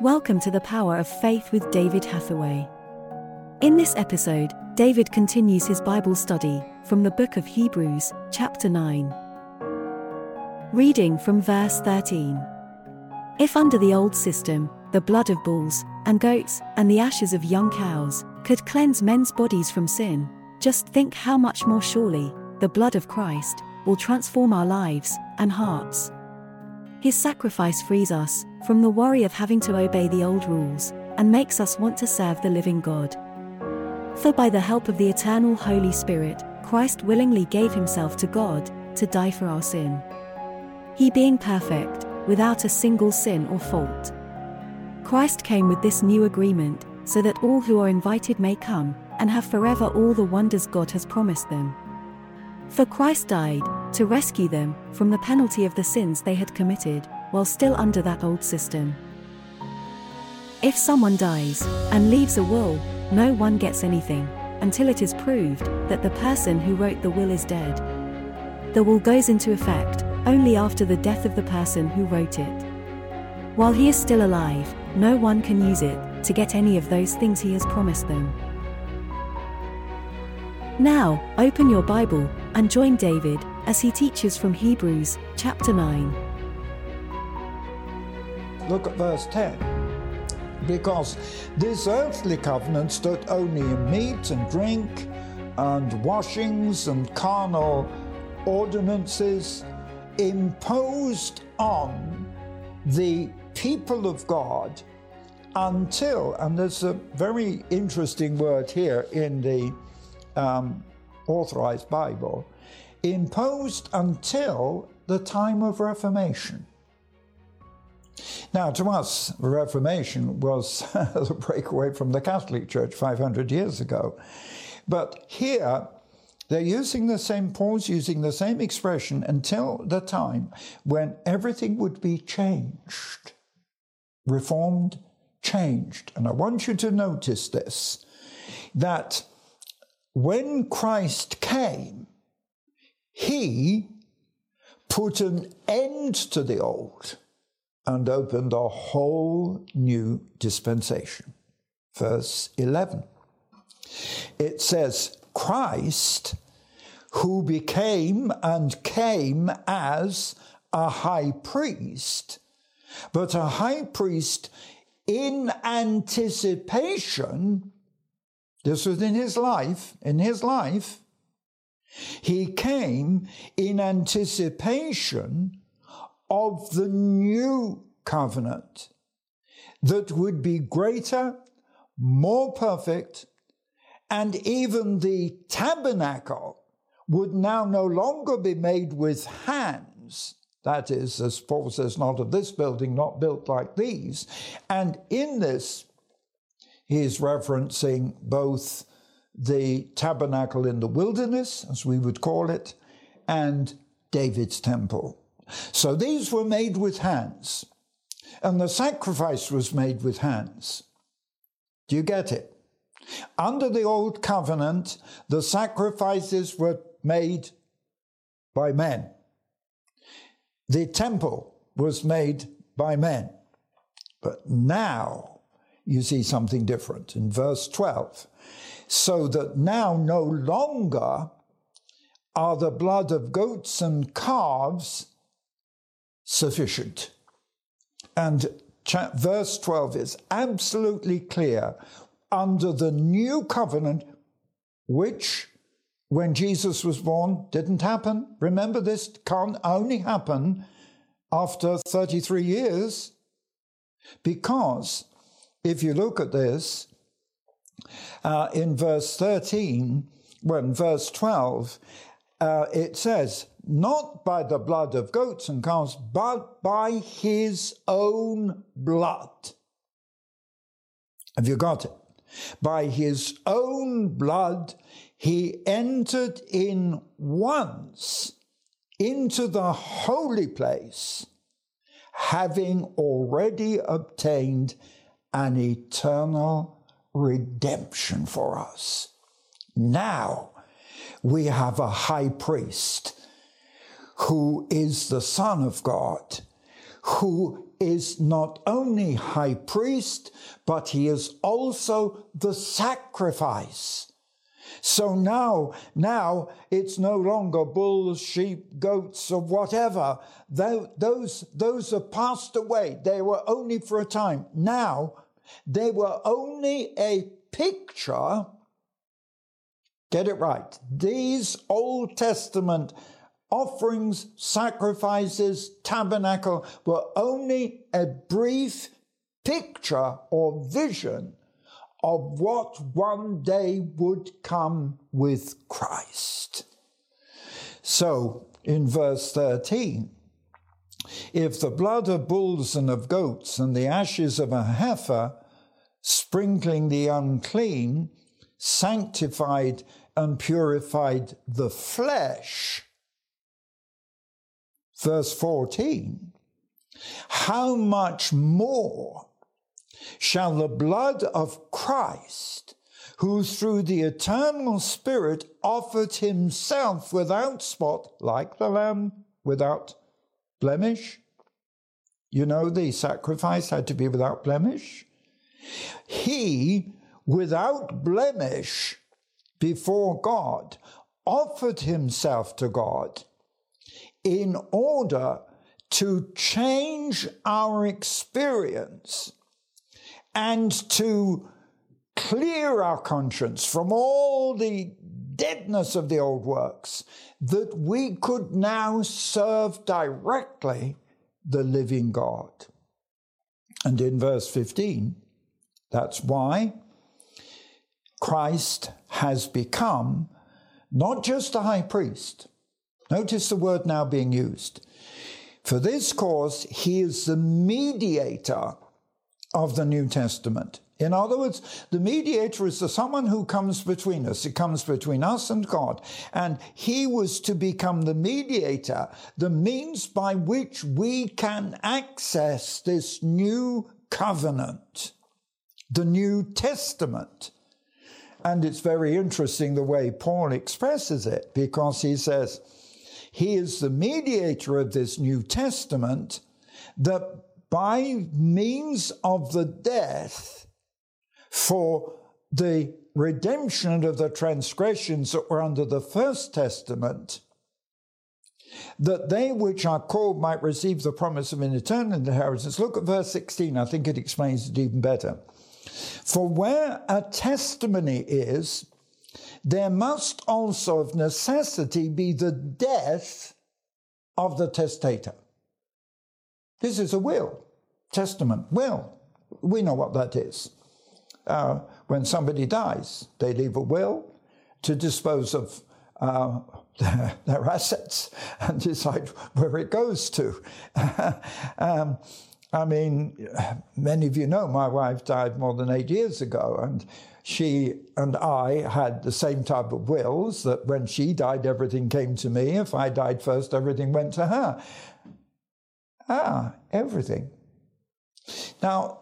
Welcome to the Power of Faith with David Hathaway. In this episode, David continues his Bible study from the book of Hebrews, chapter 9. Reading from verse 13. If under the old system, the blood of bulls and goats and the ashes of young cows could cleanse men's bodies from sin, just think how much more surely the blood of Christ will transform our lives and hearts. His sacrifice frees us from the worry of having to obey the old rules and makes us want to serve the living God. For by the help of the eternal Holy Spirit, Christ willingly gave himself to God to die for our sin. He being perfect, without a single sin or fault. Christ came with this new agreement, so that all who are invited may come and have forever all the wonders God has promised them. For Christ died to rescue them from the penalty of the sins they had committed while still under that old system. If someone dies and leaves a will, no one gets anything until it is proved that the person who wrote the will is dead. The will goes into effect only after the death of the person who wrote it. While he is still alive, no one can use it to get any of those things he has promised them. Now, open your Bible and join David as he teaches from Hebrews chapter 9. Look at verse 10. Because this earthly covenant stood only in meat and drink and washings and carnal ordinances imposed on the people of God until, and there's a very interesting word here in the um, authorized Bible, imposed until the time of Reformation. Now, to us, the Reformation was the breakaway from the Catholic Church 500 years ago. But here, they're using the same, pause, using the same expression until the time when everything would be changed, reformed, changed. And I want you to notice this that when Christ came, he put an end to the old and opened a whole new dispensation. Verse 11. It says, Christ, who became and came as a high priest, but a high priest in anticipation this was in his life, in his life. He came in anticipation of the new covenant that would be greater, more perfect, and even the tabernacle would now no longer be made with hands. That is, as Paul says, not of this building, not built like these. And in this, he is referencing both the tabernacle in the wilderness, as we would call it, and David's temple. So these were made with hands, and the sacrifice was made with hands. Do you get it? Under the old covenant, the sacrifices were made by men. The temple was made by men. But now, you see something different in verse 12. So that now no longer are the blood of goats and calves sufficient. And verse 12 is absolutely clear. Under the new covenant, which when Jesus was born didn't happen. Remember, this can only happen after 33 years because if you look at this, uh, in verse 13, well, in verse 12, uh, it says, Not by the blood of goats and calves, but by his own blood. Have you got it? By his own blood, he entered in once into the holy place, having already obtained an eternal redemption for us. Now we have a high priest who is the Son of God, who is not only high priest, but he is also the sacrifice. So now, now it's no longer bulls, sheep, goats, or whatever. Those, those are passed away. They were only for a time. Now, they were only a picture. Get it right. These Old Testament offerings, sacrifices, tabernacle were only a brief picture or vision of what one day would come with Christ. So, in verse 13, if the blood of bulls and of goats and the ashes of a heifer, sprinkling the unclean, sanctified and purified the flesh, verse 14, how much more shall the blood of Christ, who through the eternal Spirit offered himself without spot, like the Lamb, without blemish. You know, the sacrifice had to be without blemish. He, without blemish, before God, offered himself to God in order to change our experience and to clear our conscience from all the deadness of the old works, that we could now serve directly the living God. And in verse 15, that's why Christ has become not just a high priest. Notice the word now being used. For this cause, he is the mediator of the New Testament. In other words, the mediator is the someone who comes between us. It comes between us and God. And he was to become the mediator, the means by which we can access this new covenant, the New Testament. And it's very interesting the way Paul expresses it because he says, he is the mediator of this New Testament that by means of the death for the redemption of the transgressions that were under the First Testament, that they which are called might receive the promise of an eternal inheritance. Look at verse 16, I think it explains it even better. For where a testimony is, there must also of necessity be the death of the testator. This is a will testament, will. We know what that is. Uh, when somebody dies, they leave a will to dispose of uh, their, their, assets and decide where it goes to. um, I mean, many of you know my wife died more than eight years ago, and she and I had the same type of wills that when she died, everything came to me. If I died first, everything went to her. Ah, everything. Now,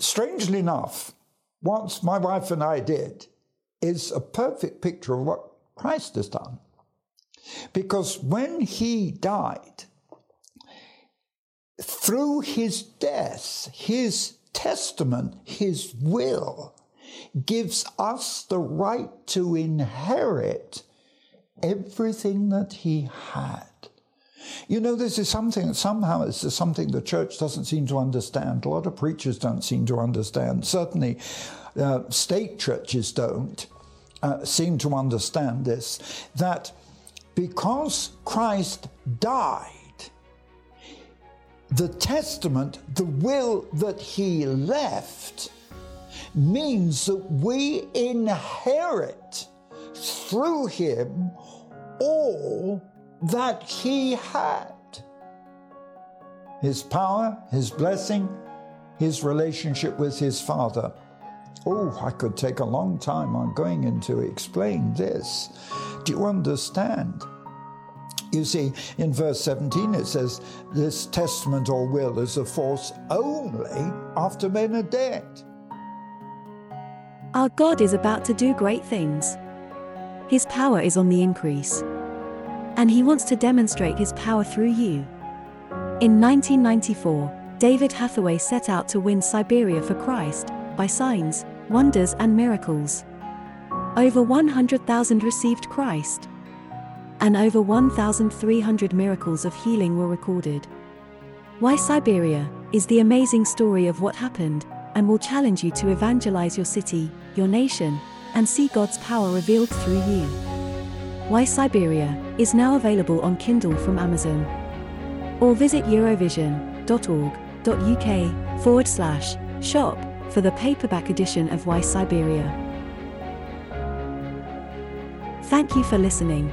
strangely enough, what my wife and I did is a perfect picture of what Christ has done. Because when he died, through his death, his testament, his will, gives us the right to inherit everything that he had. You know, this is something, somehow, this is something the church doesn't seem to understand. A lot of preachers don't seem to understand. Certainly, uh, state churches don't uh, seem to understand this that because Christ died, the testament, the will that he left, means that we inherit through him all that he had his power, his blessing, his relationship with his Father. Oh, I could take a long time on going into explain this. Do you understand? You see, in verse 17 it says, This testament or will is of force only after men are dead. Our God is about to do great things. His power is on the increase and he wants to demonstrate his power through you. In 1994, David Hathaway set out to win Siberia for Christ by signs, wonders, and miracles. Over 100,000 received Christ, and over 1,300 miracles of healing were recorded. Why Siberia is the amazing story of what happened and will challenge you to evangelize your city, your nation, and see God's power revealed through you. Why Siberia is now available on Kindle from Amazon. Or visit eurovision.org.uk forward slash shop for the paperback edition of Why Siberia. Thank you for listening